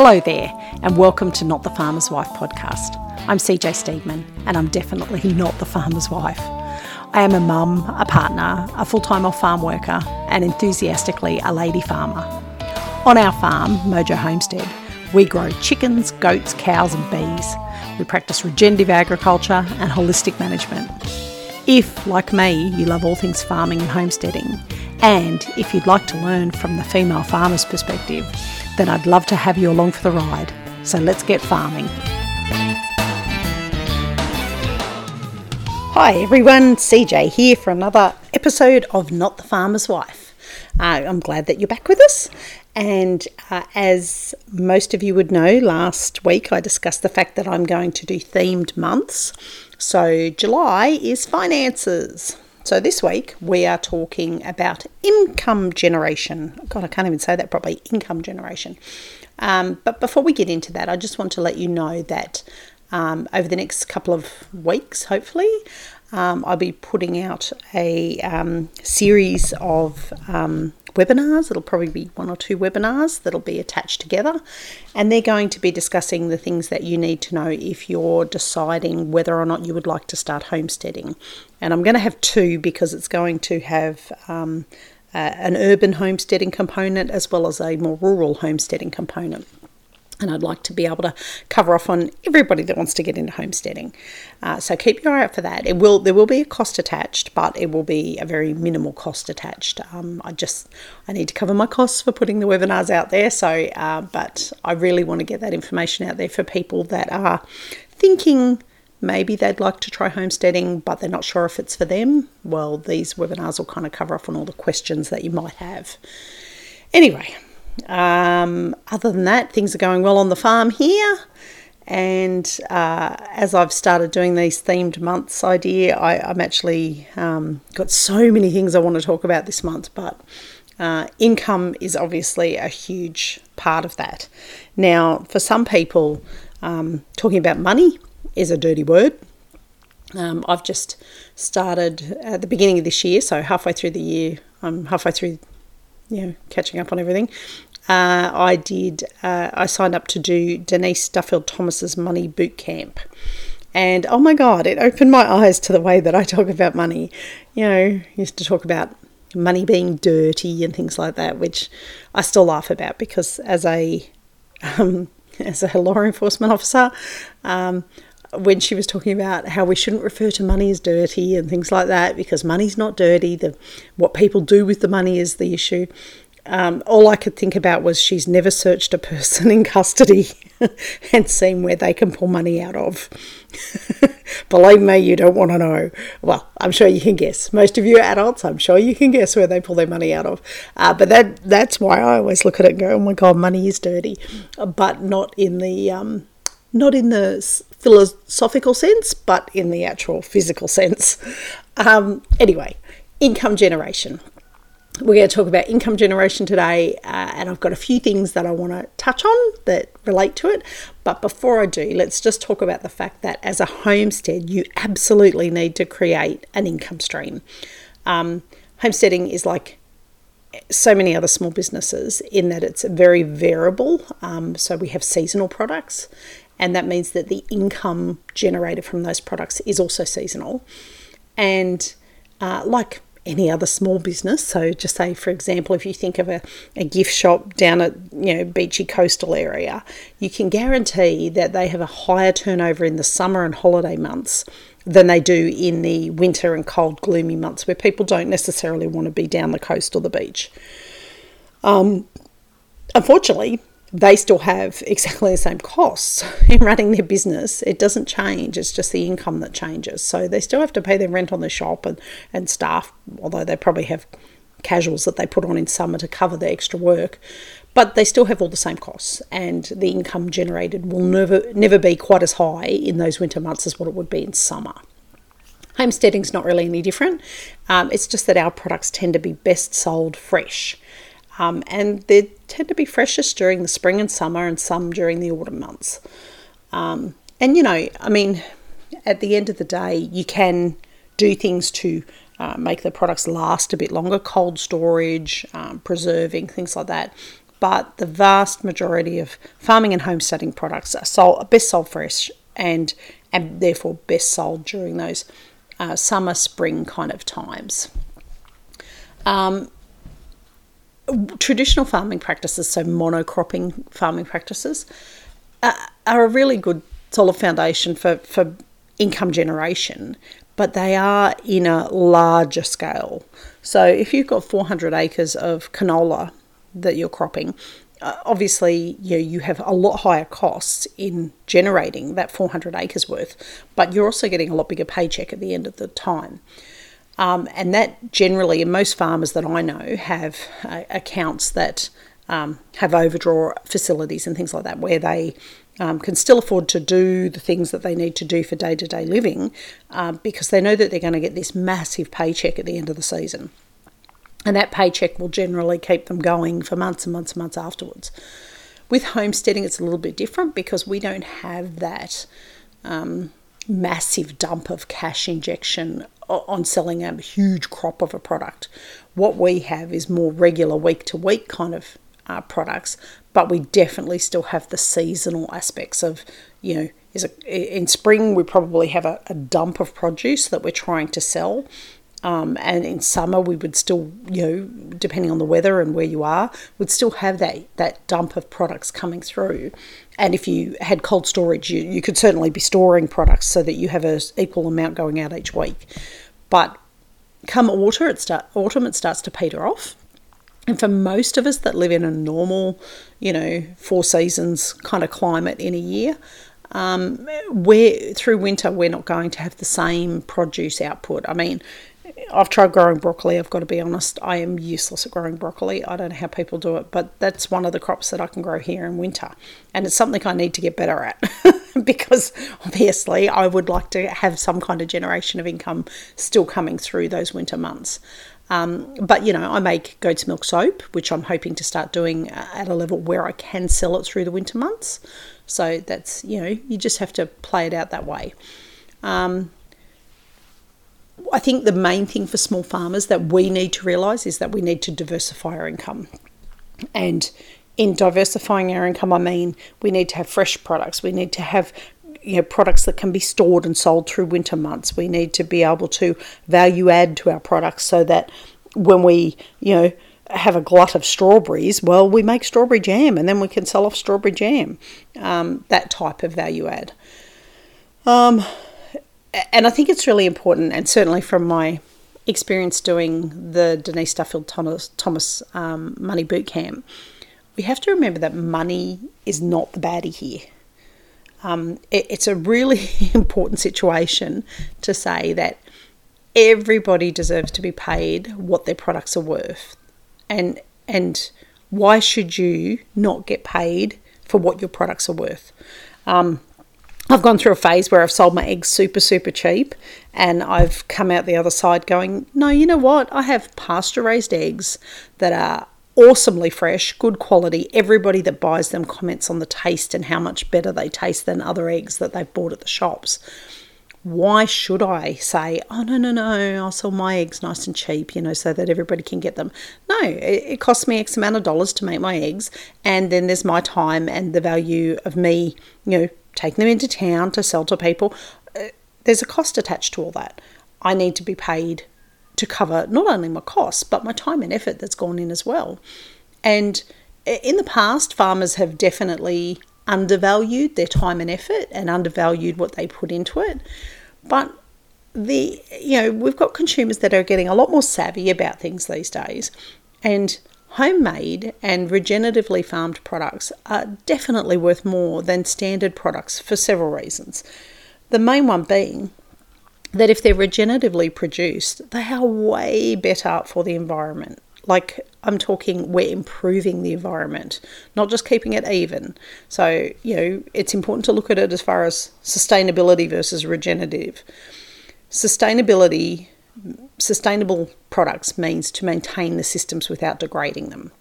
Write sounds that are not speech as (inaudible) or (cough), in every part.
Hello there, and welcome to Not the Farmer's Wife podcast. I'm CJ Steedman, and I'm definitely not the farmer's wife. I am a mum, a partner, a full time off farm worker, and enthusiastically a lady farmer. On our farm, Mojo Homestead, we grow chickens, goats, cows, and bees. We practice regenerative agriculture and holistic management. If, like me, you love all things farming and homesteading, and if you'd like to learn from the female farmer's perspective, then I'd love to have you along for the ride. So let's get farming. Hi everyone, CJ here for another episode of Not the Farmer's Wife. Uh, I'm glad that you're back with us. And uh, as most of you would know, last week I discussed the fact that I'm going to do themed months. So July is finances. So this week we are talking about income generation. God, I can't even say that properly income generation. Um, but before we get into that, I just want to let you know that um, over the next couple of weeks, hopefully, um, I'll be putting out a um, series of um, webinars. It'll probably be one or two webinars that'll be attached together, and they're going to be discussing the things that you need to know if you're deciding whether or not you would like to start homesteading. And I'm going to have two because it's going to have um, uh, an urban homesteading component as well as a more rural homesteading component and I'd like to be able to cover off on everybody that wants to get into homesteading. Uh, so keep your eye out for that. It will there will be a cost attached, but it will be a very minimal cost attached. Um, I just I need to cover my costs for putting the webinars out there. So, uh, but I really want to get that information out there for people that are thinking maybe they'd like to try homesteading, but they're not sure if it's for them. Well, these webinars will kind of cover off on all the questions that you might have. Anyway, um, other than that, things are going well on the farm here. And uh, as I've started doing these themed months idea, I, am actually um, got so many things I want to talk about this month, but uh, income is obviously a huge part of that. Now, for some people, um, talking about money is a dirty word. Um, I've just started at the beginning of this year, so halfway through the year, I'm halfway through, you know, catching up on everything uh, I did, uh, I signed up to do Denise Duffield Thomas's Money Boot Camp. And oh my God, it opened my eyes to the way that I talk about money. You know, used to talk about money being dirty and things like that, which I still laugh about because as a um, (laughs) as a law enforcement officer, um, when she was talking about how we shouldn't refer to money as dirty and things like that because money's not dirty. The what people do with the money is the issue um, all I could think about was she's never searched a person (laughs) in custody (laughs) and seen where they can pull money out of. (laughs) Believe me, you don't want to know. Well, I'm sure you can guess. Most of you are adults, I'm sure you can guess where they pull their money out of. Uh, but that that's why I always look at it and go, "Oh my God, money is dirty," but not in the um, not in the philosophical sense, but in the actual physical sense. Um, anyway, income generation we're going to talk about income generation today, uh, and I've got a few things that I want to touch on that relate to it. But before I do, let's just talk about the fact that as a homestead, you absolutely need to create an income stream. Um, homesteading is like so many other small businesses in that it's very variable. Um, so we have seasonal products, and that means that the income generated from those products is also seasonal. And uh, like any other small business. So, just say, for example, if you think of a, a gift shop down at you know beachy coastal area, you can guarantee that they have a higher turnover in the summer and holiday months than they do in the winter and cold, gloomy months where people don't necessarily want to be down the coast or the beach. Um, unfortunately, they still have exactly the same costs (laughs) in running their business. It doesn't change, it's just the income that changes. So they still have to pay their rent on the shop and, and staff, although they probably have casuals that they put on in summer to cover the extra work. But they still have all the same costs, and the income generated will never never be quite as high in those winter months as what it would be in summer. Homesteading's not really any different. Um, it's just that our products tend to be best sold fresh. Um, and they tend to be freshest during the spring and summer, and some during the autumn months. Um, and you know, I mean, at the end of the day, you can do things to uh, make the products last a bit longer, cold storage, um, preserving, things like that. but the vast majority of farming and homesteading products are sold, best sold fresh and and therefore best sold during those uh, summer spring kind of times. Um, traditional farming practices, so monocropping farming practices, uh, are a really good solid foundation for, for income generation, but they are in a larger scale. So if you've got 400 acres of canola that you're cropping, uh, obviously you, know, you have a lot higher costs in generating that 400 acres worth, but you're also getting a lot bigger paycheck at the end of the time. Um, and that generally, most farmers that I know, have uh, accounts that um, have overdraw facilities and things like that, where they um, can still afford to do the things that they need to do for day to day living uh, because they know that they're going to get this massive paycheck at the end of the season. And that paycheck will generally keep them going for months and months and months afterwards. With homesteading, it's a little bit different because we don't have that um, massive dump of cash injection on selling a huge crop of a product. What we have is more regular week to week kind of uh, products, but we definitely still have the seasonal aspects of, you know, is a, in spring we probably have a, a dump of produce that we're trying to sell. Um, and in summer we would still, you know, depending on the weather and where you are, would still have that that dump of products coming through. And if you had cold storage, you, you could certainly be storing products so that you have an equal amount going out each week. But come autumn, it start autumn it starts to peter off. And for most of us that live in a normal, you know, four seasons kind of climate in a year, um, through winter we're not going to have the same produce output. I mean, I've tried growing broccoli. I've got to be honest. I am useless at growing broccoli. I don't know how people do it, but that's one of the crops that I can grow here in winter, and it's something I need to get better at (laughs) because obviously I would like to have some kind of generation of income still coming through those winter months. Um, but you know, I make goat's milk soap, which I'm hoping to start doing at a level where I can sell it through the winter months. So that's you know, you just have to play it out that way. Um, I think the main thing for small farmers that we need to realise is that we need to diversify our income. And in diversifying our income, I mean we need to have fresh products. We need to have you know products that can be stored and sold through winter months. We need to be able to value add to our products so that when we you know have a glut of strawberries, well, we make strawberry jam and then we can sell off strawberry jam. Um, that type of value add. Um, and I think it's really important, and certainly from my experience doing the Denise Duffield Thomas, Thomas um, Money Boot Camp, we have to remember that money is not the baddie here. Um, it, it's a really (laughs) important situation to say that everybody deserves to be paid what their products are worth, and and why should you not get paid for what your products are worth? Um, I've gone through a phase where I've sold my eggs super, super cheap, and I've come out the other side going, no, you know what? I have pasture raised eggs that are awesomely fresh, good quality. Everybody that buys them comments on the taste and how much better they taste than other eggs that they've bought at the shops. Why should I say, oh, no, no, no, I'll sell my eggs nice and cheap, you know, so that everybody can get them? No, it, it costs me X amount of dollars to make my eggs, and then there's my time and the value of me, you know, taking them into town to sell to people. Uh, there's a cost attached to all that. I need to be paid to cover not only my costs, but my time and effort that's gone in as well. And in the past, farmers have definitely undervalued their time and effort and undervalued what they put into it. But the you know we've got consumers that are getting a lot more savvy about things these days, and Homemade and regeneratively farmed products are definitely worth more than standard products for several reasons. The main one being that if they're regeneratively produced, they are way better for the environment. Like I'm talking, we're improving the environment, not just keeping it even. So, you know, it's important to look at it as far as sustainability versus regenerative. Sustainability sustainable products means to maintain the systems without degrading them.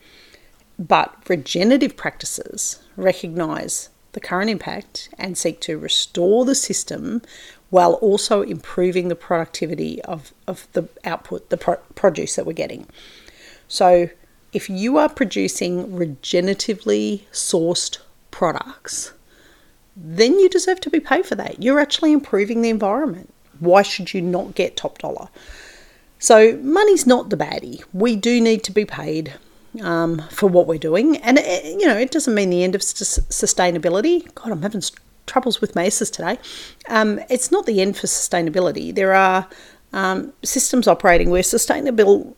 But regenerative practices recognise the current impact and seek to restore the system while also improving the productivity of, of the output, the pro- produce that we're getting. So, if you are producing regeneratively sourced products, then you deserve to be paid for that. You're actually improving the environment. Why should you not get top dollar? So, money's not the baddie. We do need to be paid um, for what we're doing. And, it, you know, it doesn't mean the end of sustainability. God, I'm having troubles with S's today. Um, it's not the end for sustainability. There are um, systems operating where sustainable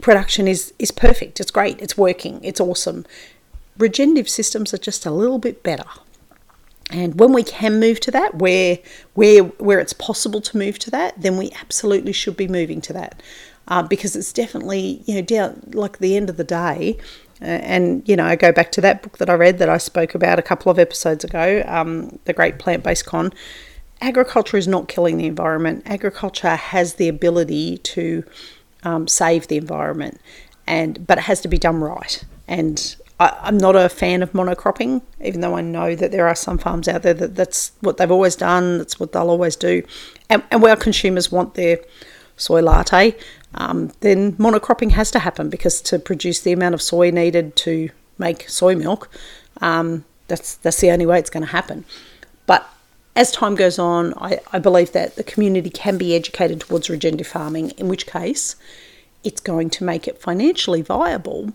production is, is perfect. It's great. It's working. It's awesome. Regenerative systems are just a little bit better. And when we can move to that, where where where it's possible to move to that, then we absolutely should be moving to that, uh, because it's definitely you know down like the end of the day, uh, and you know I go back to that book that I read that I spoke about a couple of episodes ago, um, the Great Plant Based Con. Agriculture is not killing the environment. Agriculture has the ability to um, save the environment, and but it has to be done right. And I, am not a fan of monocropping, even though I know that there are some farms out there that that's what they've always done, that's what they'll always do. And, and where consumers want their soy latte, um, then monocropping has to happen because to produce the amount of soy needed to make soy milk, um, that's, that's the only way it's going to happen. But as time goes on, I, I believe that the community can be educated towards regenerative farming, in which case it's going to make it financially viable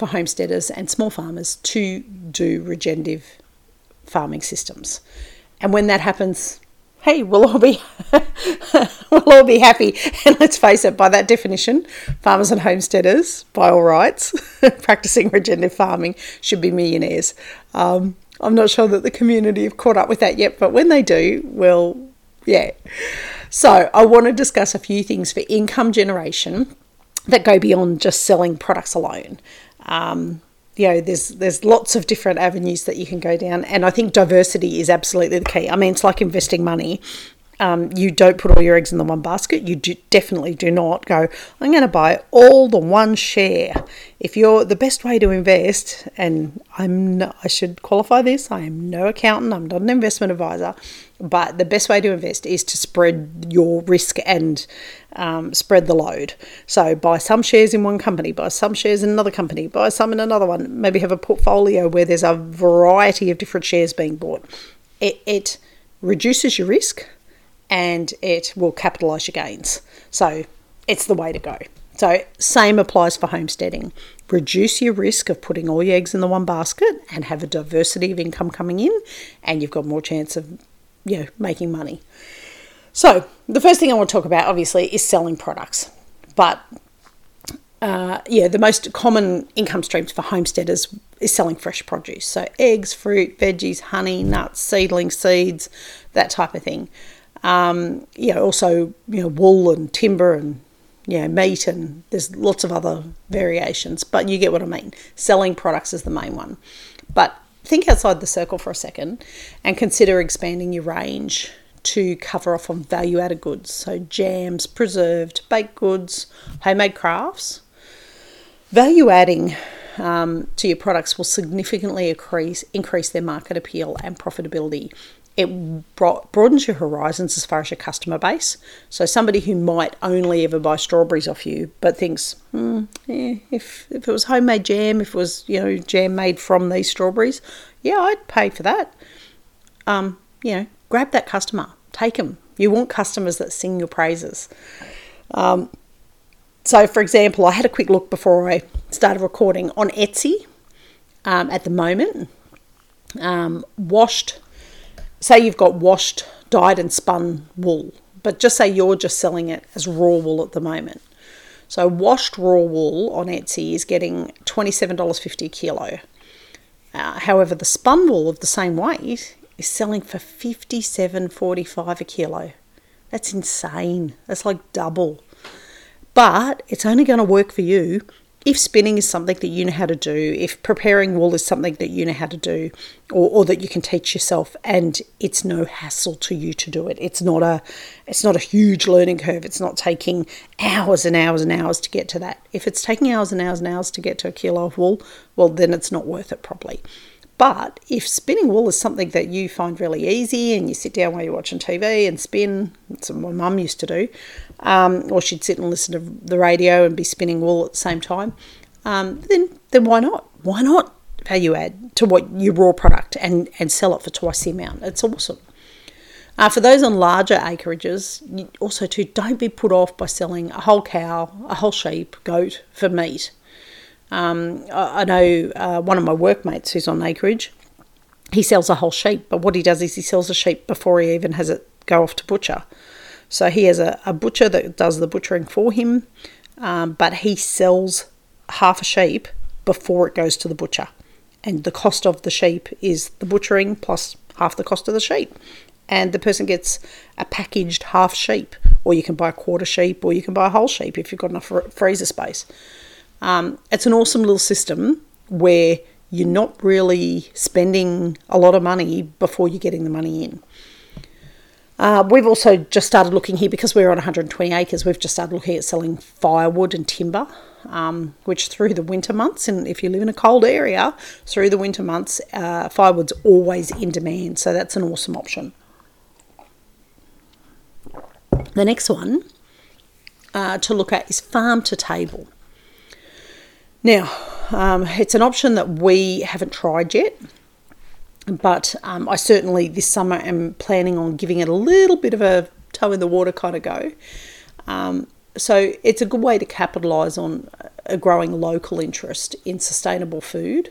for homesteaders and small farmers to do regenerative farming systems. And when that happens, hey, we'll all be (laughs) we'll all be happy. And let's face it, by that definition, farmers and homesteaders, by all rights, (laughs) practicing regenerative farming should be millionaires. Um, I'm not sure that the community have caught up with that yet, but when they do, well, yeah. So I want to discuss a few things for income generation that go beyond just selling products alone. Um, you know, there's there's lots of different avenues that you can go down, and I think diversity is absolutely the key. I mean, it's like investing money. Um, you don't put all your eggs in the one basket. You do, definitely do not go. I'm going to buy all the one share. If you're the best way to invest, and I'm no, I should qualify this. I am no accountant. I'm not an investment advisor, but the best way to invest is to spread your risk and um, spread the load. So buy some shares in one company, buy some shares in another company, buy some in another one. Maybe have a portfolio where there's a variety of different shares being bought. It, it reduces your risk and it will capitalize your gains. So it's the way to go. So, same applies for homesteading. Reduce your risk of putting all your eggs in the one basket and have a diversity of income coming in, and you've got more chance of you know making money. So, the first thing I want to talk about, obviously, is selling products. But uh, yeah, the most common income streams for homesteaders is selling fresh produce. So, eggs, fruit, veggies, honey, nuts, seedling seeds, that type of thing. Um, yeah, also, you know, wool and timber and, you know, meat, and there's lots of other variations, but you get what I mean. Selling products is the main one. But think outside the circle for a second and consider expanding your range to cover off on value added goods. So, jams, preserved, baked goods, homemade crafts. Value adding um, to your products will significantly increase, increase their market appeal and profitability. It broadens your horizons as far as your customer base. So, somebody who might only ever buy strawberries off you, but thinks, hmm, yeah, if, if it was homemade jam, if it was, you know, jam made from these strawberries, yeah, I'd pay for that. Um, you know, grab that customer, take them. You want customers that sing your praises. Um, so, for example, I had a quick look before I started recording on Etsy um, at the moment. Um, washed, say you've got washed, dyed, and spun wool, but just say you're just selling it as raw wool at the moment. So, washed raw wool on Etsy is getting $27.50 a kilo. Uh, however, the spun wool of the same weight is selling for 57.45 a kilo. That's insane. That's like double. But it's only going to work for you if spinning is something that you know how to do, if preparing wool is something that you know how to do, or, or that you can teach yourself, and it's no hassle to you to do it. It's not a, it's not a huge learning curve. It's not taking hours and hours and hours to get to that. If it's taking hours and hours and hours to get to a kilo of wool, well, then it's not worth it probably. But if spinning wool is something that you find really easy and you sit down while you're watching TV and spin, that's what my mum used to do, um, or she'd sit and listen to the radio and be spinning wool at the same time, um, then then why not? Why not value add to what your raw product and and sell it for twice the amount? It's awesome. Uh, for those on larger acreages, also too, don't be put off by selling a whole cow, a whole sheep, goat for meat. Um, I, I, know uh, one of my workmates who's on acreage. He sells a whole sheep, but what he does is he sells a sheep before he even has it go off to butcher. So he has a, a butcher that does the butchering for him, um, but he sells half a sheep before it goes to the butcher. And the cost of the sheep is the butchering plus half the cost of the sheep and the person gets a packaged half sheep, or you can buy a quarter sheep, or you can buy a whole sheep if you've got enough freezer space. Um, it's an awesome little system where you're not really spending a lot of money before you're getting the money in. Uh, we've also just started looking here because we're on 120 acres. We've just started looking at selling firewood and timber, um, which through the winter months, and if you live in a cold area, through the winter months, uh, firewood's always in demand. So that's an awesome option. The next one uh, to look at is farm to table. Now, um, it's an option that we haven't tried yet, but um, I certainly this summer am planning on giving it a little bit of a toe in the water kind of go. Um, so it's a good way to capitalise on a growing local interest in sustainable food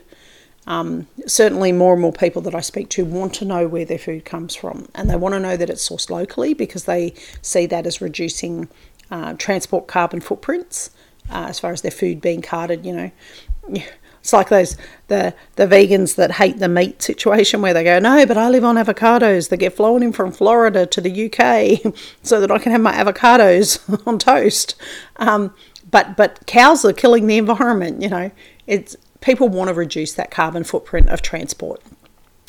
um, certainly, more and more people that I speak to want to know where their food comes from, and they want to know that it's sourced locally because they see that as reducing uh, transport carbon footprints uh, as far as their food being carted. You know, it's like those the the vegans that hate the meat situation where they go, no, but I live on avocados that get flown in from Florida to the UK (laughs) so that I can have my avocados (laughs) on toast. Um, but but cows are killing the environment. You know, it's people want to reduce that carbon footprint of transport.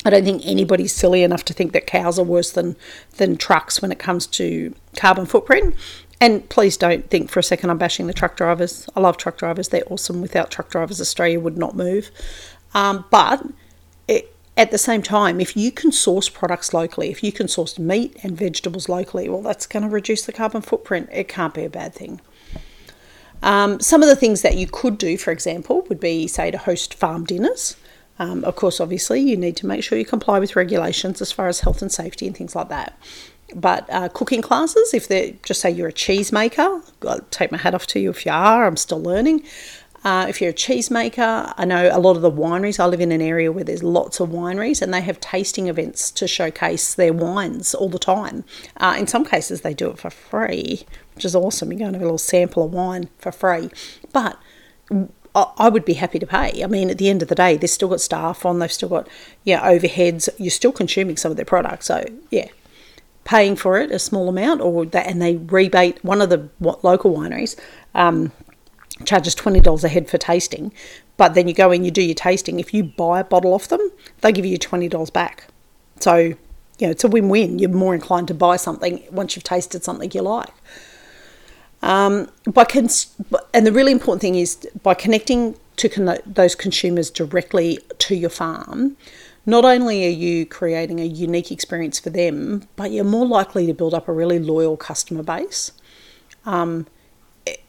I don't think anybody's silly enough to think that cows are worse than, than trucks when it comes to carbon footprint. And please don't think for a second I'm bashing the truck drivers. I love truck drivers, they're awesome. Without truck drivers, Australia would not move. Um, but it, at the same time, if you can source products locally, if you can source meat and vegetables locally, well, that's going to reduce the carbon footprint. It can't be a bad thing. Um, some of the things that you could do, for example, would be, say, to host farm dinners. Um, of course, obviously, you need to make sure you comply with regulations as far as health and safety and things like that. But uh, cooking classes, if they're just say you're a cheesemaker, I'll take my hat off to you if you are, I'm still learning. Uh, if you're a cheesemaker, I know a lot of the wineries. I live in an area where there's lots of wineries, and they have tasting events to showcase their wines all the time. Uh, in some cases, they do it for free, which is awesome. You go and have a little sample of wine for free. But I would be happy to pay. I mean, at the end of the day, they've still got staff on, they've still got yeah overheads. You're still consuming some of their products, so yeah, paying for it a small amount, or that, and they rebate one of the local wineries. Um, charges $20 a head for tasting. But then you go in, you do your tasting. If you buy a bottle off them, they give you $20 back. So, you know, it's a win win. You're more inclined to buy something once you've tasted something you like. Um, by cons- and the really important thing is by connecting to con- those consumers directly to your farm, not only are you creating a unique experience for them, but you're more likely to build up a really loyal customer base. Um,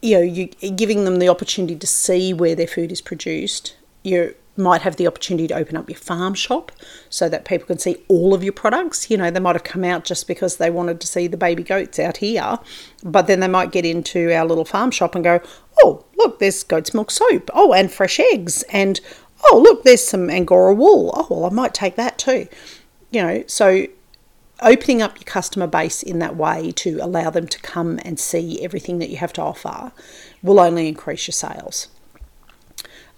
you know, you giving them the opportunity to see where their food is produced. You might have the opportunity to open up your farm shop so that people can see all of your products. You know, they might have come out just because they wanted to see the baby goats out here, but then they might get into our little farm shop and go, oh, look, there's goat's milk soap. Oh, and fresh eggs. And oh, look, there's some Angora wool. Oh, well, I might take that too. You know, so opening up your customer base in that way to allow them to come and see everything that you have to offer will only increase your sales.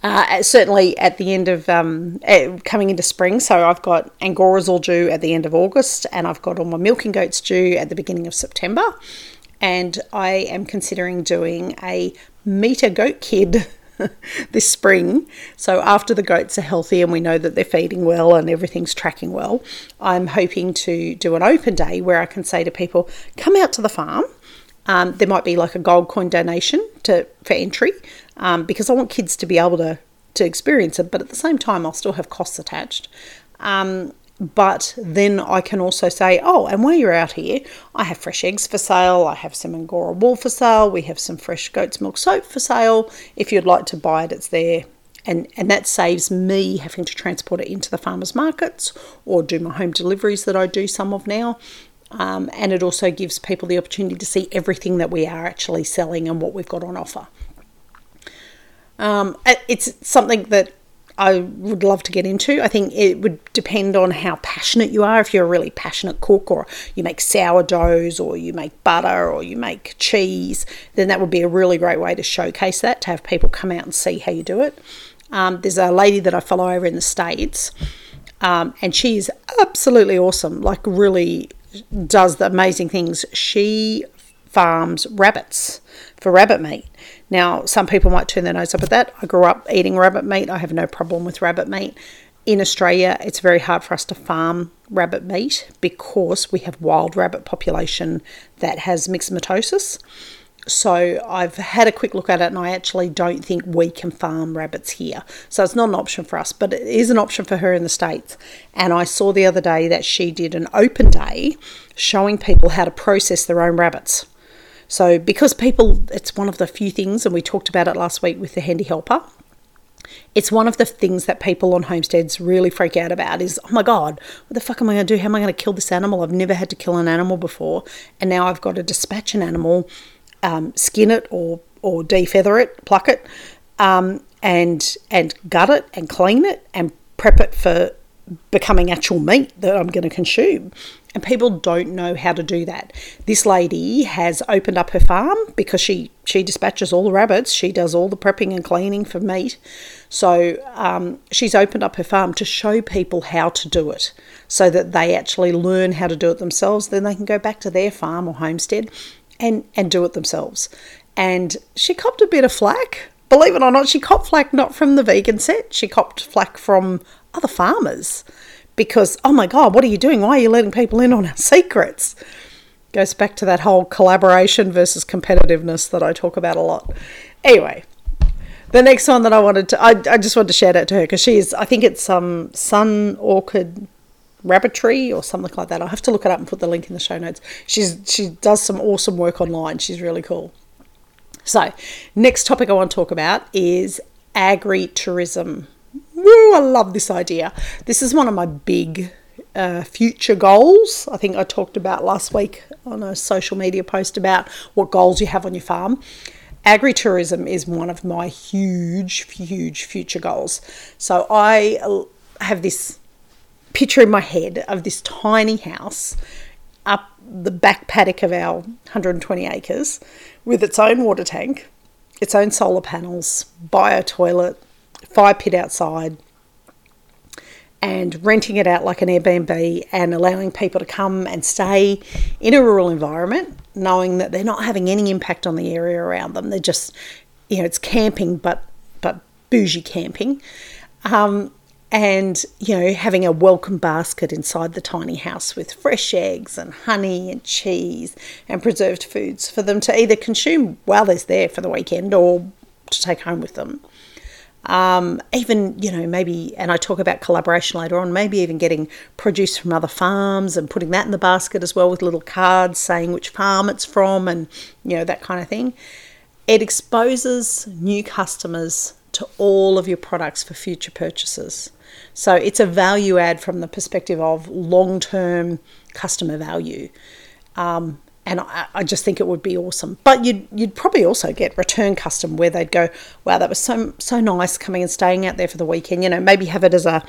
Uh, certainly at the end of um, coming into spring, so I've got Angoras all due at the end of August, and I've got all my milking goats due at the beginning of September. And I am considering doing a meter goat kid (laughs) this spring. So after the goats are healthy and we know that they're feeding well and everything's tracking well, I'm hoping to do an open day where I can say to people, come out to the farm. Um, there might be like a gold coin donation to for entry um, because I want kids to be able to to experience it, but at the same time I'll still have costs attached. Um, but then I can also say, oh, and while you're out here, I have fresh eggs for sale, I have some Angora wool for sale, we have some fresh goat's milk soap for sale. If you'd like to buy it, it's there. And, and that saves me having to transport it into the farmers markets or do my home deliveries that I do some of now. Um, and it also gives people the opportunity to see everything that we are actually selling and what we've got on offer. Um, it's something that I would love to get into. I think it would depend on how passionate you are. If you're a really passionate cook, or you make sourdoughs, or you make butter, or you make cheese, then that would be a really great way to showcase that to have people come out and see how you do it. Um, there's a lady that I follow over in the States, um, and she's absolutely awesome. Like, really does the amazing things. She farms rabbits for rabbit meat. Now, some people might turn their nose up at that. I grew up eating rabbit meat. I have no problem with rabbit meat. In Australia, it's very hard for us to farm rabbit meat because we have wild rabbit population that has myxomatosis. So I've had a quick look at it and I actually don't think we can farm rabbits here. So it's not an option for us, but it is an option for her in the States. And I saw the other day that she did an open day showing people how to process their own rabbits. So, because people, it's one of the few things, and we talked about it last week with the handy helper. It's one of the things that people on homesteads really freak out about is, oh my God, what the fuck am I going to do? How am I going to kill this animal? I've never had to kill an animal before. And now I've got to dispatch an animal, um, skin it or, or defeather it, pluck it, um, and, and gut it and clean it and prep it for becoming actual meat that I'm going to consume. And people don't know how to do that. This lady has opened up her farm because she, she dispatches all the rabbits, she does all the prepping and cleaning for meat. So um, she's opened up her farm to show people how to do it so that they actually learn how to do it themselves. Then they can go back to their farm or homestead and, and do it themselves. And she copped a bit of flack. Believe it or not, she copped flack not from the vegan set, she copped flack from other farmers because, oh my God, what are you doing? Why are you letting people in on our (laughs) secrets? Goes back to that whole collaboration versus competitiveness that I talk about a lot. Anyway, the next one that I wanted to, I, I just wanted to shout out to her because she's, I think it's um, Sun Orchid Rabbitry or something like that. I'll have to look it up and put the link in the show notes. She's she does some awesome work online. She's really cool. So, next topic I want to talk about is agri tourism. Woo, I love this idea. This is one of my big uh, future goals. I think I talked about last week on a social media post about what goals you have on your farm. Agritourism is one of my huge, huge future goals. So I have this picture in my head of this tiny house up the back paddock of our 120 acres with its own water tank, its own solar panels, bio toilet, fire pit outside and renting it out like an Airbnb and allowing people to come and stay in a rural environment, knowing that they're not having any impact on the area around them. They're just, you know, it's camping, but but bougie camping. Um, and you know having a welcome basket inside the tiny house with fresh eggs and honey and cheese and preserved foods for them to either consume while they're there for the weekend or to take home with them um, even, you know, maybe, and I talk about collaboration later on, maybe even getting produce from other farms and putting that in the basket as well with little cards saying which farm it's from and, you know, that kind of thing. It exposes new customers to all of your products for future purchases. So it's a value add from the perspective of long term customer value. Um, and I, I, just think it would be awesome. But you'd you'd probably also get return custom where they'd go, wow, that was so so nice coming and staying out there for the weekend. You know, maybe have it as a,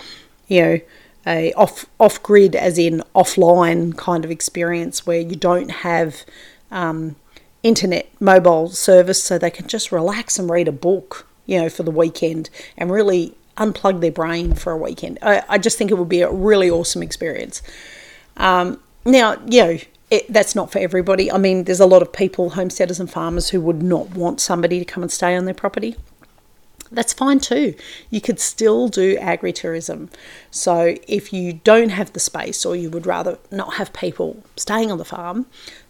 you know, a off off grid, as in offline kind of experience where you don't have um, internet mobile service, so they can just relax and read a book, you know, for the weekend and really unplug their brain for a weekend. I, I just think it would be a really awesome experience. Um, now, you know, it, that's not for everybody. I mean, there's a lot of people, homesteaders and farmers, who would not want somebody to come and stay on their property. That's fine too. You could still do agritourism. So, if you don't have the space or you would rather not have people staying on the farm,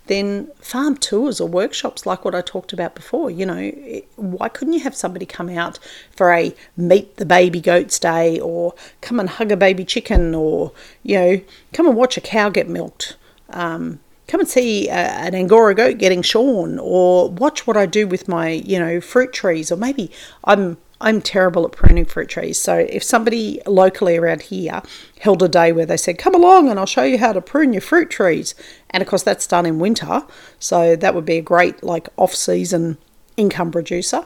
then farm tours or workshops like what I talked about before. You know, why couldn't you have somebody come out for a meet the baby goats day or come and hug a baby chicken or, you know, come and watch a cow get milked? Um, come and see a, an Angora goat getting shorn or watch what I do with my, you know, fruit trees or maybe I'm I'm terrible at pruning fruit trees. So if somebody locally around here held a day where they said, "Come along and I'll show you how to prune your fruit trees," and of course that's done in winter, so that would be a great like off-season income producer.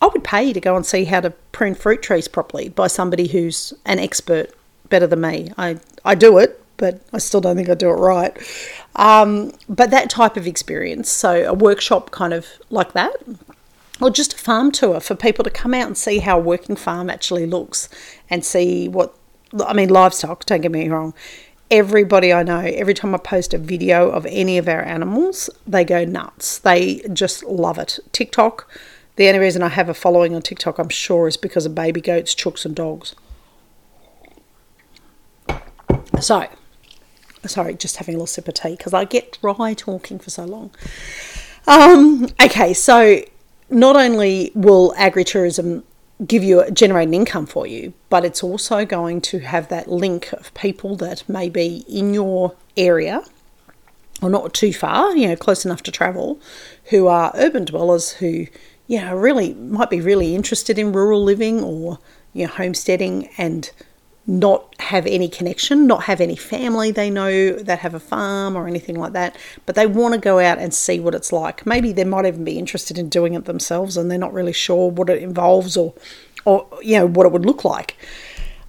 I would pay to go and see how to prune fruit trees properly by somebody who's an expert better than me. I I do it, but I still don't think I do it right. Um, but that type of experience, so a workshop kind of like that, or just a farm tour for people to come out and see how a working farm actually looks and see what I mean livestock don't get me wrong. Everybody I know every time I post a video of any of our animals they go nuts. They just love it. TikTok the only reason I have a following on TikTok I'm sure is because of baby goats chooks and dogs. So sorry just having a little sip of tea because I get dry talking for so long. Um, okay so not only will agritourism give you generate an income for you, but it's also going to have that link of people that may be in your area or not too far, you know, close enough to travel, who are urban dwellers who, you know, really might be really interested in rural living or, you know, homesteading and not have any connection, not have any family they know that have a farm or anything like that, but they want to go out and see what it's like. Maybe they might even be interested in doing it themselves and they're not really sure what it involves or, or you know, what it would look like.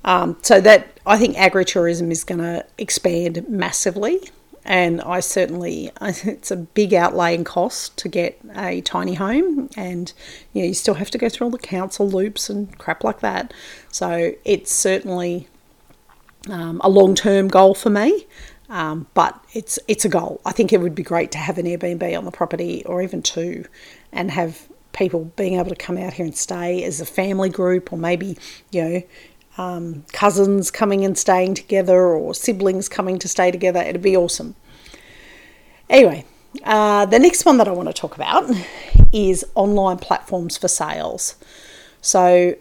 Um, so that I think agritourism is going to expand massively, and I certainly (laughs) it's a big outlay in cost to get a tiny home, and you know you still have to go through all the council loops and crap like that. So it's certainly um, a long term goal for me. Um, but it's it's a goal. I think it would be great to have an Airbnb on the property, or even two, and have people being able to come out here and stay as a family group, or maybe you know um, cousins coming and staying together or siblings coming to stay together. It'd be awesome. Anyway, uh, the next one that I want to talk about is online platforms for sales. So,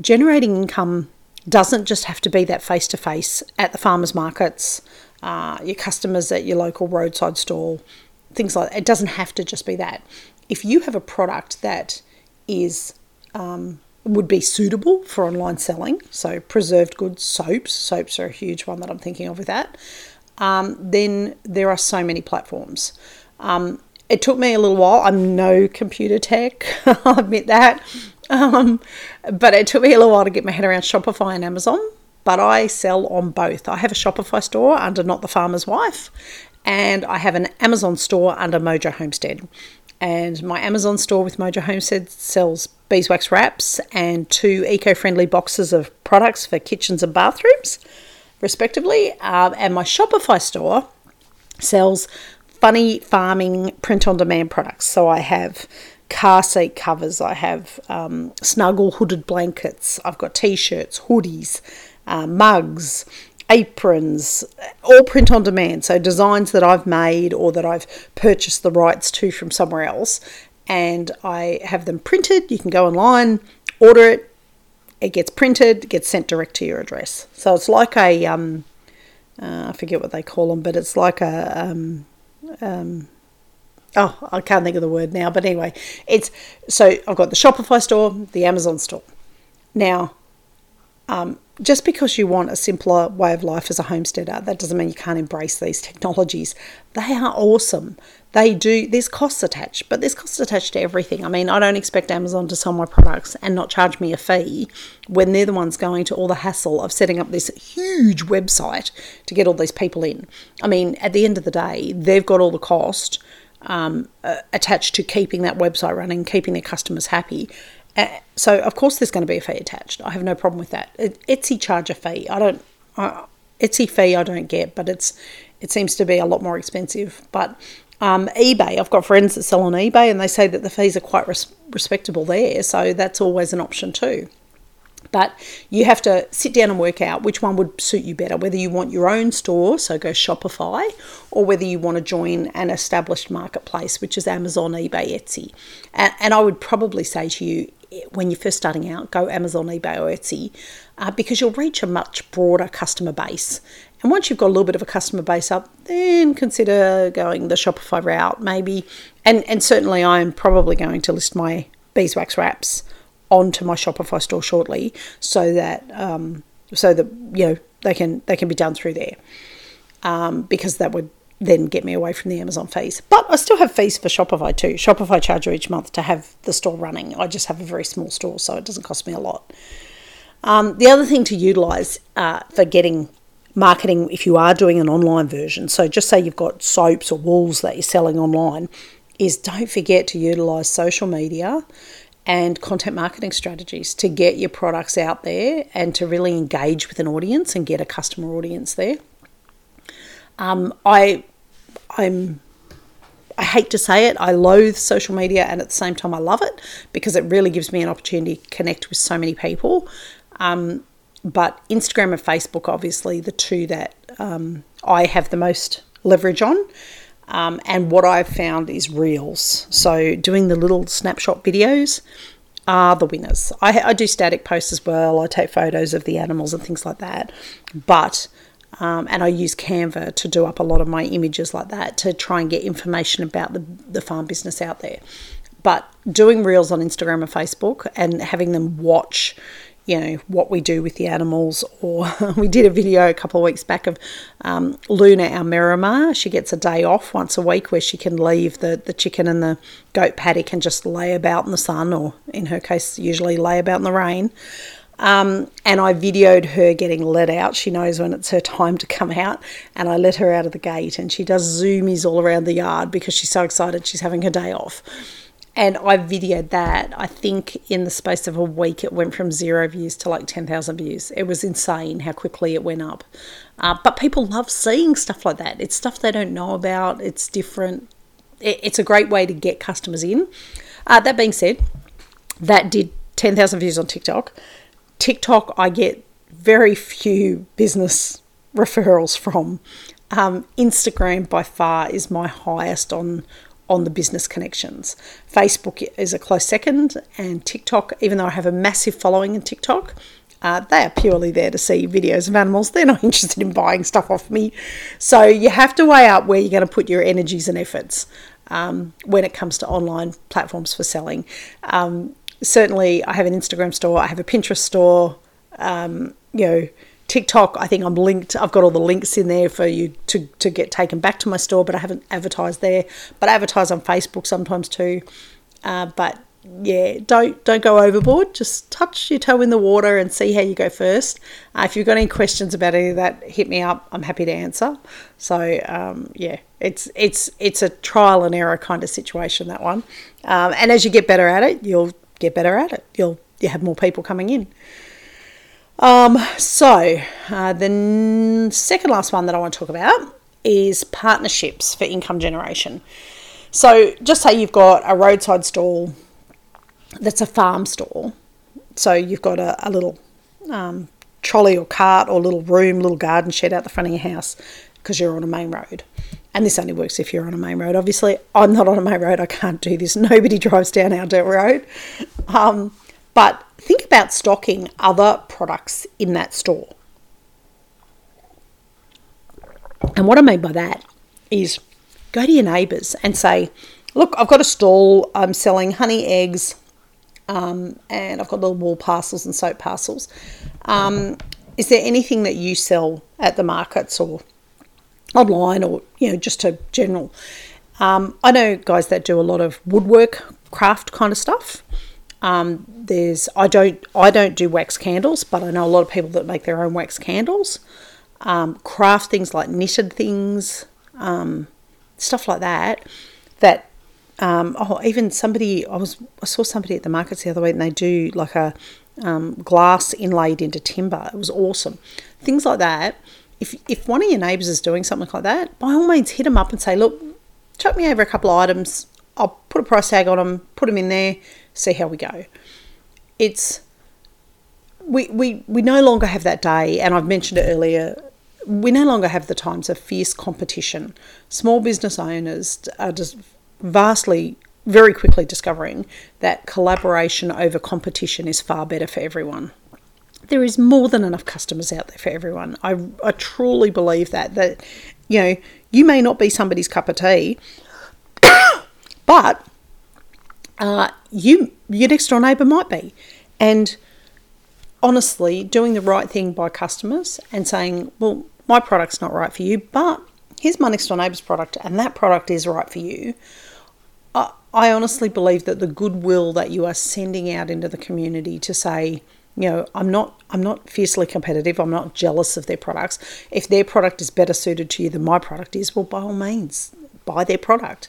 generating income doesn't just have to be that face to face at the farmers markets, uh, your customers at your local roadside stall, things like that. It doesn't have to just be that. If you have a product that is um, would be suitable for online selling. So, preserved goods, soaps, soaps are a huge one that I'm thinking of with that. Um, then there are so many platforms. Um, it took me a little while. I'm no computer tech, (laughs) I'll admit that. Um, but it took me a little while to get my head around Shopify and Amazon. But I sell on both. I have a Shopify store under Not the Farmer's Wife, and I have an Amazon store under Mojo Homestead. And my Amazon store with Mojo Homestead sells beeswax wraps and two eco friendly boxes of products for kitchens and bathrooms, respectively. Um, and my Shopify store sells funny farming print on demand products. So I have car seat covers, I have um, snuggle hooded blankets, I've got t shirts, hoodies, uh, mugs, aprons, all print on demand. So designs that I've made or that I've purchased the rights to from somewhere else, and I have them printed. You can go online, order it, it gets printed, gets sent direct to your address. So it's like a, um, uh, I forget what they call them, but it's like a, um, um, oh, I can't think of the word now, but anyway, it's so I've got the Shopify store, the Amazon store. Now, um, just because you want a simpler way of life as a homesteader, that doesn't mean you can't embrace these technologies. They are awesome. They do, there's costs attached, but there's costs attached to everything. I mean, I don't expect Amazon to sell my products and not charge me a fee when they're the ones going to all the hassle of setting up this huge website to get all these people in. I mean, at the end of the day, they've got all the cost um, uh, attached to keeping that website running, keeping their customers happy uh, so of course there's going to be a fee attached. I have no problem with that. It, Etsy charge a fee. I don't. Etsy fee I don't get, but it's it seems to be a lot more expensive. But um, eBay, I've got friends that sell on eBay, and they say that the fees are quite res- respectable there. So that's always an option too. But you have to sit down and work out which one would suit you better, whether you want your own store, so go Shopify, or whether you want to join an established marketplace, which is Amazon, eBay, Etsy. And, and I would probably say to you, when you're first starting out, go Amazon, eBay, or Etsy uh, because you'll reach a much broader customer base. And once you've got a little bit of a customer base up, then consider going the Shopify route, maybe. And and certainly, I'm probably going to list my beeswax wraps onto my Shopify store shortly, so that um, so that you know they can they can be done through there, um, because that would then get me away from the Amazon fees. But I still have fees for Shopify too. Shopify charge you each month to have the store running. I just have a very small store, so it doesn't cost me a lot. Um, the other thing to utilize uh, for getting marketing, if you are doing an online version, so just say you've got soaps or wools that you're selling online, is don't forget to utilize social media and content marketing strategies to get your products out there and to really engage with an audience and get a customer audience there. Um, I, I'm I hate to say it, I loathe social media and at the same time I love it because it really gives me an opportunity to connect with so many people. Um, but Instagram and Facebook, obviously, the two that um, I have the most leverage on. Um, and what I've found is reels. So doing the little snapshot videos are the winners. I, I do static posts as well. I take photos of the animals and things like that. But um, and I use Canva to do up a lot of my images like that to try and get information about the, the farm business out there. But doing reels on Instagram and Facebook and having them watch you know what we do with the animals or (laughs) we did a video a couple of weeks back of um, luna our Maremma. she gets a day off once a week where she can leave the, the chicken and the goat paddock and just lay about in the sun or in her case usually lay about in the rain um, and I videoed her getting let out. She knows when it's her time to come out, and I let her out of the gate, and she does zoomies all around the yard because she's so excited she's having her day off and I videoed that. I think in the space of a week, it went from zero views to like 10,000 views. It was insane how quickly it went up. Uh, but people love seeing stuff like that. It's stuff they don't know about, it's different. It, it's a great way to get customers in. Uh, that being said, that did 10,000 views on TikTok. TikTok, I get very few business referrals from. Um, Instagram by far is my highest on on the business connections. Facebook is a close second, and TikTok, even though I have a massive following in TikTok, uh, they are purely there to see videos of animals. They're not (laughs) interested in buying stuff off me. So you have to weigh up where you're going to put your energies and efforts um, when it comes to online platforms for selling. Um, certainly, I have an Instagram store, I have a Pinterest store. Um, you know, TikTok, I think I'm linked. I've got all the links in there for you to, to get taken back to my store, but I haven't advertised there. But I advertise on Facebook sometimes too. Uh, but yeah, don't don't go overboard. Just touch your toe in the water and see how you go first. Uh, if you've got any questions about any of that, hit me up. I'm happy to answer. So um, yeah, it's it's it's a trial and error kind of situation that one. Um, and as you get better at it, you'll get better at it. You'll you have more people coming in. Um, so, uh, the second last one that I want to talk about is partnerships for income generation. So, just say you've got a roadside stall that's a farm stall. So, you've got a, a little um, trolley or cart or little room, little garden shed out the front of your house because you're on a main road. And this only works if you're on a main road. Obviously, I'm not on a main road. I can't do this. (laughs) Nobody drives down our dirt road. Um, but think about stocking other products in that store. And what I mean by that is go to your neighbours and say, Look, I've got a stall, I'm selling honey eggs, um, and I've got little wool parcels and soap parcels. Um, is there anything that you sell at the markets or online or, you know, just a general? Um, I know guys that do a lot of woodwork, craft kind of stuff. Um, there's I don't I don't do wax candles, but I know a lot of people that make their own wax candles. Um, craft things like knitted things, um, stuff like that. That um, oh, even somebody I was I saw somebody at the markets the other week, and they do like a um, glass inlaid into timber. It was awesome. Things like that. If if one of your neighbours is doing something like that, by all means hit them up and say, look, chuck me over a couple of items. I'll put a price tag on them, put them in there see how we go. It's we, we, we no longer have that day, and I've mentioned it earlier. We no longer have the times of fierce competition. Small business owners are just vastly, very quickly discovering that collaboration over competition is far better for everyone. There is more than enough customers out there for everyone. I, I truly believe that that you know you may not be somebody's cup of tea, but uh, you your next door neighbour might be, and honestly, doing the right thing by customers and saying, well, my product's not right for you, but here's my next door neighbour's product, and that product is right for you. I, I honestly believe that the goodwill that you are sending out into the community to say, you know, I'm not I'm not fiercely competitive. I'm not jealous of their products. If their product is better suited to you than my product is, well, by all means, buy their product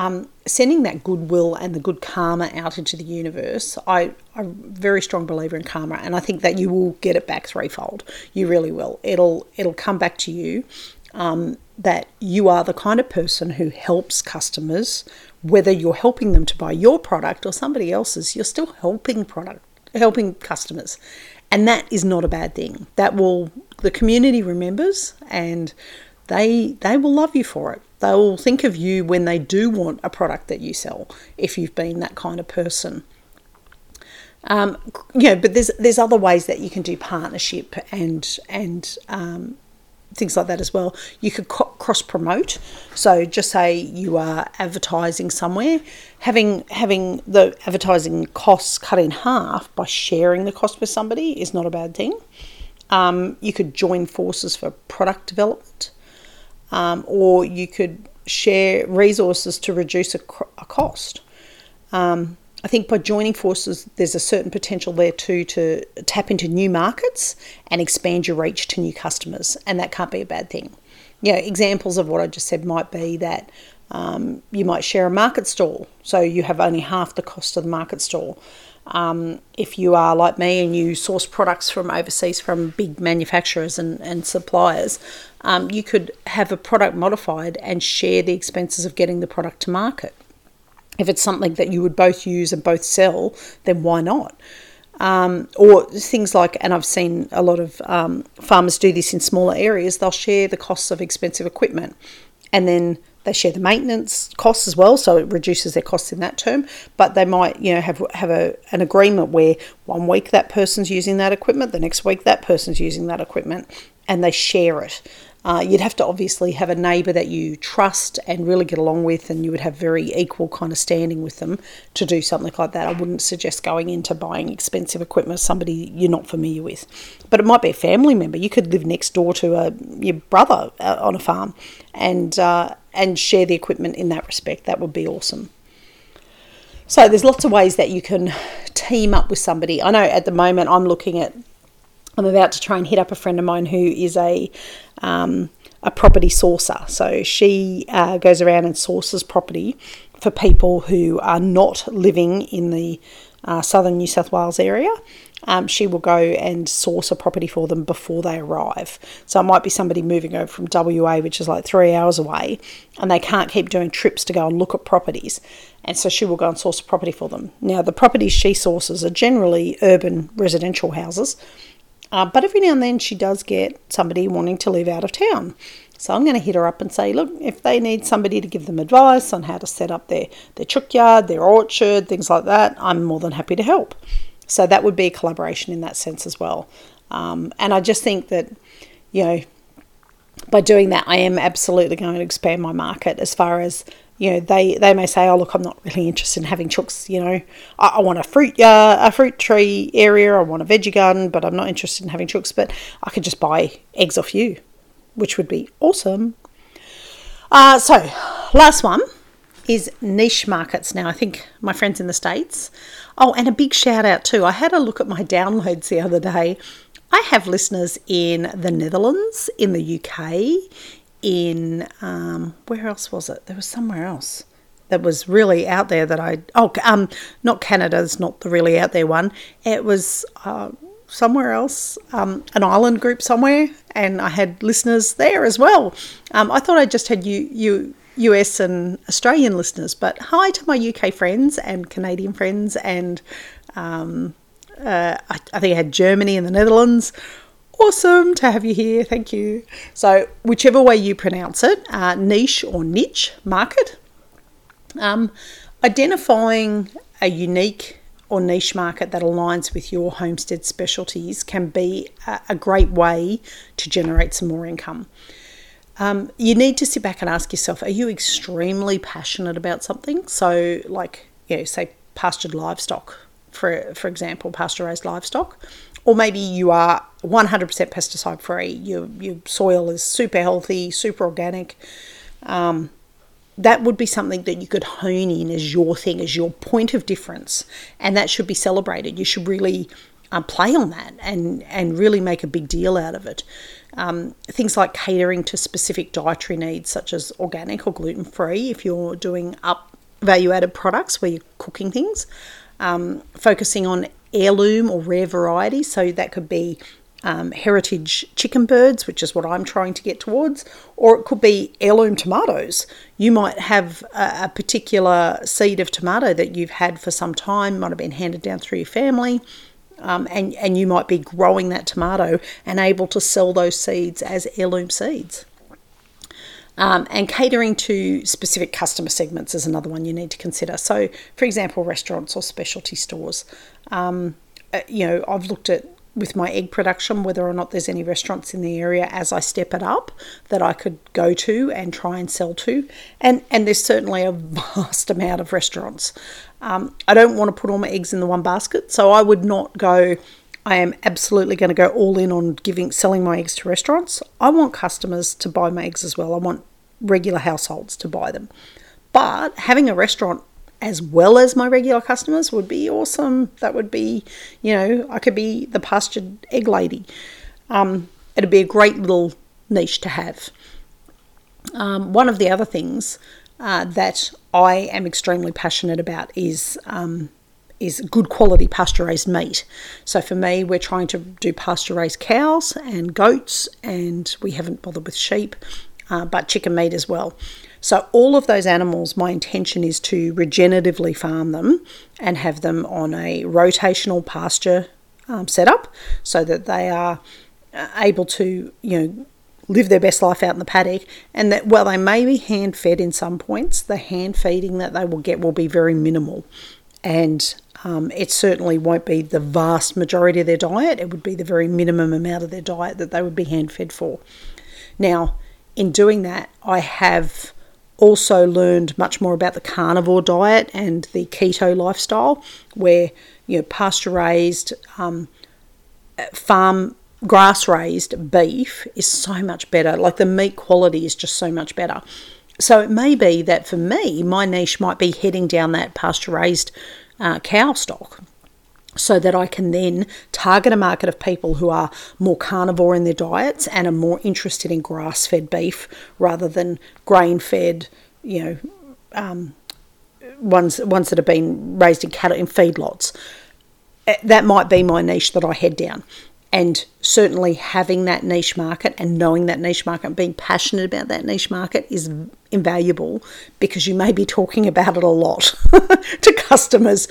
um, sending that goodwill and the good karma out into the universe, I, I'm a very strong believer in karma, and I think that you will get it back threefold. You really will. It'll it'll come back to you. Um, that you are the kind of person who helps customers, whether you're helping them to buy your product or somebody else's, you're still helping product, helping customers, and that is not a bad thing. That will the community remembers, and they they will love you for it. They will think of you when they do want a product that you sell, if you've been that kind of person. Um, you know, but there's there's other ways that you can do partnership and and um, things like that as well. You could co- cross promote. So just say you are advertising somewhere, having having the advertising costs cut in half by sharing the cost with somebody is not a bad thing. Um, you could join forces for product development um, or you could share resources to reduce a, a cost. Um, I think by joining forces, there's a certain potential there too to tap into new markets and expand your reach to new customers, and that can't be a bad thing. Know, examples of what I just said might be that um, you might share a market stall, so you have only half the cost of the market stall. Um, if you are like me and you source products from overseas from big manufacturers and, and suppliers, um, you could have a product modified and share the expenses of getting the product to market. If it's something that you would both use and both sell, then why not? Um, or things like, and I've seen a lot of um, farmers do this in smaller areas, they'll share the costs of expensive equipment and then they share the maintenance costs as well, so it reduces their costs in that term. But they might, you know, have have a, an agreement where one week that person's using that equipment, the next week that person's using that equipment, and they share it. Uh, you'd have to obviously have a neighbour that you trust and really get along with, and you would have very equal kind of standing with them to do something like that. I wouldn't suggest going into buying expensive equipment with somebody you're not familiar with, but it might be a family member. You could live next door to a, your brother uh, on a farm, and uh, and share the equipment in that respect. That would be awesome. So there's lots of ways that you can team up with somebody. I know at the moment I'm looking at I'm about to try and hit up a friend of mine who is a um, a property sourcer. So she uh, goes around and sources property for people who are not living in the uh, southern New South Wales area. Um, she will go and source a property for them before they arrive. So it might be somebody moving over from WA, which is like three hours away, and they can't keep doing trips to go and look at properties. And so she will go and source a property for them. Now, the properties she sources are generally urban residential houses uh, but every now and then she does get somebody wanting to live out of town. So I'm going to hit her up and say, look, if they need somebody to give them advice on how to set up their, their chook yard, their orchard, things like that, I'm more than happy to help. So that would be a collaboration in that sense as well. Um, and I just think that, you know, by doing that, I am absolutely going to expand my market as far as you know, they, they may say, oh, look, I'm not really interested in having chooks, you know, I, I want a fruit uh, a fruit tree area, I want a veggie garden, but I'm not interested in having chooks, but I could just buy eggs off you, which would be awesome. Uh, so, last one is niche markets. Now, I think my friends in the States. Oh, and a big shout out too. I had a look at my downloads the other day. I have listeners in the Netherlands, in the UK, in um, where else was it? There was somewhere else that was really out there that I oh um not Canada's not the really out there one. It was uh, somewhere else, um, an island group somewhere, and I had listeners there as well. Um, I thought I just had you you. US and Australian listeners, but hi to my UK friends and Canadian friends and um, uh, I, I think I had Germany and the Netherlands. Awesome to have you here. Thank you. So, whichever way you pronounce it, uh, niche or niche market, um, identifying a unique or niche market that aligns with your homestead specialties can be a, a great way to generate some more income. Um, you need to sit back and ask yourself: Are you extremely passionate about something? So, like, you know, say pastured livestock, for for example, pasture raised livestock, or maybe you are 100% pesticide free. Your your soil is super healthy, super organic. Um, that would be something that you could hone in as your thing, as your point of difference, and that should be celebrated. You should really uh, play on that and and really make a big deal out of it. Um, things like catering to specific dietary needs, such as organic or gluten free, if you're doing up value added products where you're cooking things, um, focusing on heirloom or rare varieties. So that could be um, heritage chicken birds, which is what I'm trying to get towards, or it could be heirloom tomatoes. You might have a, a, particular seed of tomato that you've had for some time, might have been handed down through your family, um, and, and you might be growing that tomato and able to sell those seeds as heirloom seeds. Um, and catering to specific customer segments is another one you need to consider. So, for example, restaurants or specialty stores. Um, uh, you know, I've looked at with my egg production whether or not there's any restaurants in the area as I step it up that I could go to and try and sell to. And and there's certainly a (laughs) vast amount of restaurants. Um, I don't want to put all my eggs in the one basket, so I would not go. I am absolutely going to go all in on giving selling my eggs to restaurants. I want customers to buy my eggs as well. I want regular households to buy them. But having a restaurant as well as my regular customers would be awesome. That would be, you know, I could be the pastured egg lady. Um, it'd be a great little niche to have. Um, one of the other things uh, that I am extremely passionate about is um, is good quality pasture raised meat. So for me, we're trying to do pasture raised cows and goats, and we haven't bothered with sheep, uh, but chicken meat as well. So, all of those animals, my intention is to regeneratively farm them and have them on a rotational pasture um, setup so that they are uh, able to, you know, live their best life out in the paddock. And that, while they may be hand fed in some points, the hand feeding that they will get will be very minimal. And um, it certainly won't be the vast majority of their diet, it would be the very minimum amount of their diet that they would be hand fed for. Now, in doing that, I have also learned much more about the carnivore diet and the keto lifestyle, where you know pasture raised, um, farm grass raised beef is so much better. Like the meat quality is just so much better. So it may be that for me, my niche might be heading down that pasture raised uh, cow stock so that I can then target a market of people who are more carnivore in their diets and are more interested in grass fed beef rather than grain fed, you know, um, ones, ones that have been raised in cattle in feedlots. Eh, that might be my niche that I head down. And certainly having that niche market and knowing that niche market and being passionate about that niche market is invaluable because you may be talking about it a lot (laughs) to customers.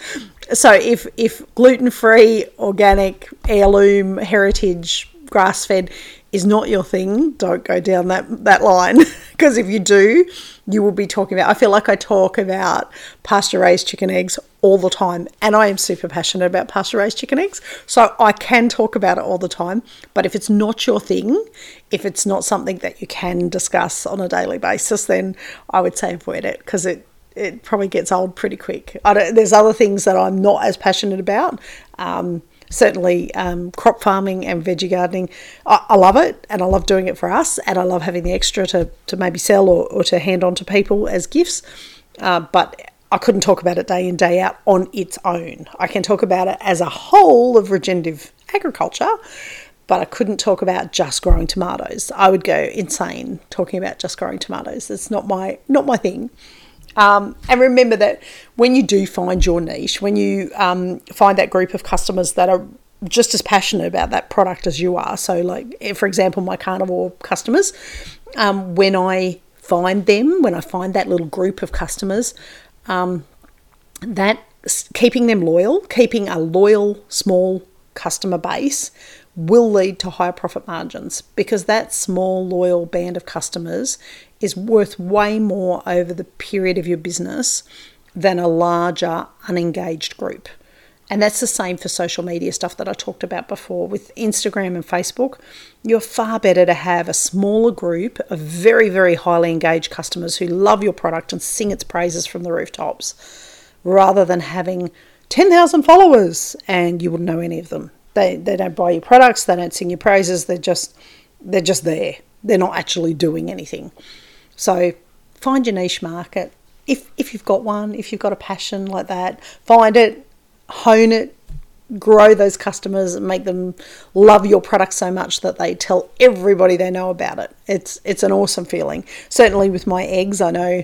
So if if gluten free, organic, heirloom, heritage, grass fed is not your thing, don't go down that that line. (laughs) Because if you do, you will be talking about. I feel like I talk about pasture raised chicken eggs all the time, and I am super passionate about pasture raised chicken eggs, so I can talk about it all the time. But if it's not your thing, if it's not something that you can discuss on a daily basis, then I would say avoid it because it it probably gets old pretty quick. there's other things that I'm not as passionate about. Um, certainly, um, crop farming and veggie gardening, I, I, love it and I love doing it for us, and I love having the extra to, to maybe sell or, or to hand on to people as gifts. Uh, but I couldn't talk about it day in, day out on its own. I can talk about it as a whole of regenerative agriculture, but I couldn't talk about just growing tomatoes. I would go insane talking about just growing tomatoes. It's not my not my thing. Um, and remember that when you do find your niche, when you um, find that group of customers that are just as passionate about that product as you are, so like eh, for example, my carnivore customers, um, when I find them, when I find that little group of customers, um, that keeping them loyal, keeping a loyal small customer base will lead to higher profit margins because that small loyal band of customers is worth way more over the period of your business than a larger unengaged group. And that's the same for social media stuff that I talked about before with Instagram and Facebook. You're far better to have a smaller group of very, very highly engaged customers who love your product and sing its praises from the rooftops rather than having 10,000 followers and you wouldn't know any of them. They, they don't buy your products, they don't sing your praises, they're just they're just there. They're not actually doing anything. So find your niche market. If if you've got one, if you've got a passion like that, find it, hone it, grow those customers and make them love your product so much that they tell everybody they know about it. It's it's an awesome feeling. Certainly with my eggs, I know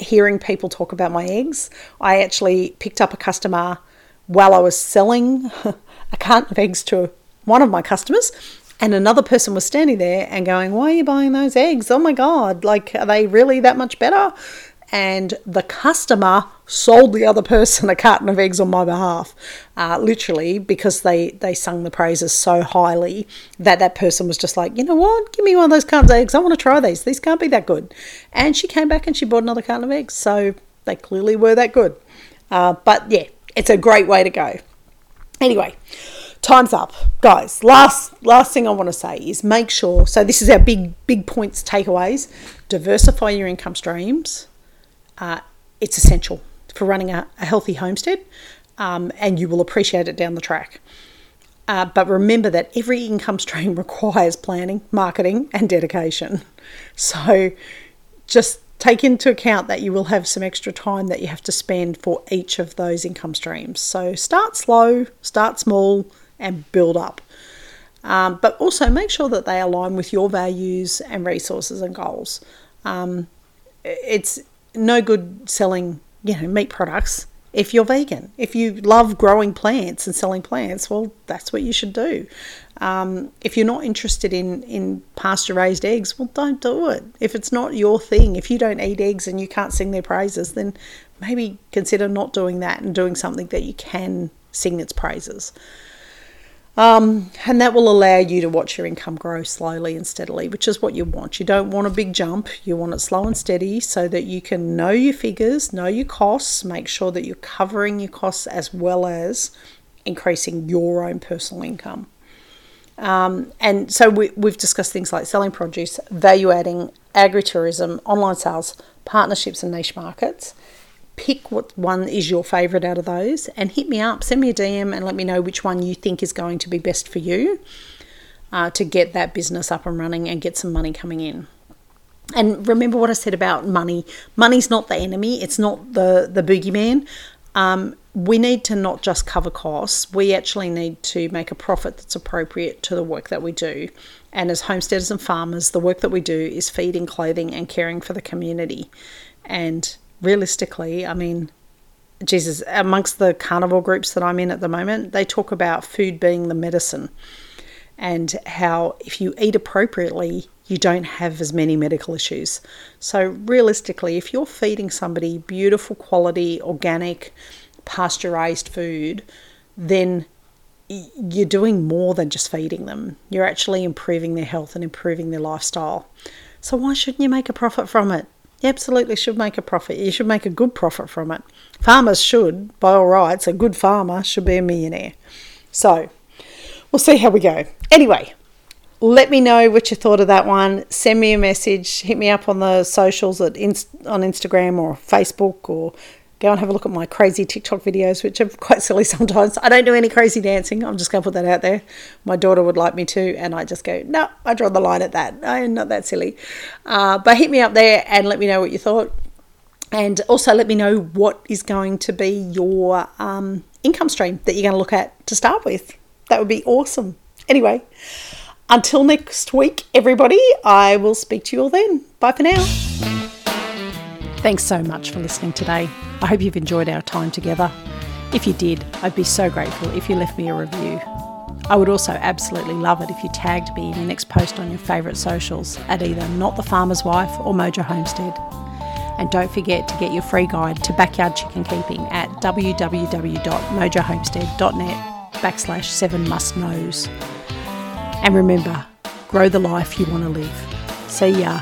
hearing people talk about my eggs. I actually picked up a customer while I was selling a carton of eggs to one of my customers and another person was standing there and going, Why are you buying those eggs? Oh my God, like, are they really that much better? And the customer sold the other person a carton of eggs on my behalf, uh, literally because they, they sung the praises so highly that that person was just like, you know what, give me one of those cartons of eggs. I want to try these. These can't be that good. And she came back and she bought another carton of eggs. So they clearly were that good. Uh, but yeah, it's a great way to go. Anyway, time's up. Guys last last thing i want to say is make sure so this is our big big points takeaways. Diversify your income streams. Uh, it's essential for running a, a healthy homestead um, and you will appreciate it down the track. Uh, but remember that every income stream (laughs) requires planning marketing and dedication. So just take into account that you will have some extra time that you have to spend for each of those income streams. So start slow start small and build up. Um, but also make sure that they align with your values and resources and goals. Um, it's no good selling, you know, meat products if you're vegan. If you love growing plants and selling plants, well, that's what you should do. Um, if you're not interested in in pasture raised eggs, well, don't do it. If it's not your thing, if you don't eat eggs and you can't sing their praises, then maybe consider not doing that and doing something that you can sing its praises. Um, and that will allow you to watch your income grow slowly and steadily, which is what you want. You don't want a big jump, you want it slow and steady so that you can know your figures, know your costs, make sure that you're covering your costs as well as increasing your own personal income. Um, and so we, we've discussed things like selling produce, value adding, agritourism, online sales, partnerships, and niche markets pick what one is your favorite out of those and hit me up, send me a DM and let me know which one you think is going to be best for you uh, to get that business up and running and get some money coming in. And remember what I said about money. Money's not the enemy, it's not the, the boogeyman. Um, we need to not just cover costs, we actually need to make a profit that's appropriate to the work that we do. And as homesteaders and farmers, the work that we do is feeding, clothing, and caring for the community. And realistically, I mean, Jesus, amongst the carnivore groups that I'm in at the moment, they talk about food being the medicine and how if you eat appropriately, you don't have as many medical issues. So, realistically, if you're feeding somebody beautiful quality, organic, pasteurized food, then you're doing more than just feeding them. You're actually improving their health and improving their lifestyle. So, why shouldn't you make a profit from it? You absolutely should make a profit. You should make a good profit from it. Farmers should, by all rights, a good farmer should be a millionaire. So, we'll see how we go. Anyway, let me know what you thought of that one. Send me a message. Hit me up on the socials at on Instagram or Facebook or go and have a look at my crazy TikTok videos, which are quite silly (laughs) sometimes. I don't do any crazy dancing. I'm just going to put that out there. My daughter would like me to, and I just go, no, I draw the line at that. I'm not that silly. Uh, but hit me up there and let me know what you thought. And also let me know what is going to be your um, income stream that you're going to look at to start with. That would be awesome. Anyway, until next week, everybody, I will speak to you all then. Bye for now. Thanks so much for listening today. I hope you've enjoyed our time together. If you did, I'd be so grateful if you left me a review. I would also absolutely love it if you tagged me in your next post on your favourite socials at either Not the Farmer's Wife or Mojo Homestead. And don't forget to get your free guide to backyard chicken keeping at www.mojohomestead.net backslash seven must knows. And remember, grow the life you want to live. See ya.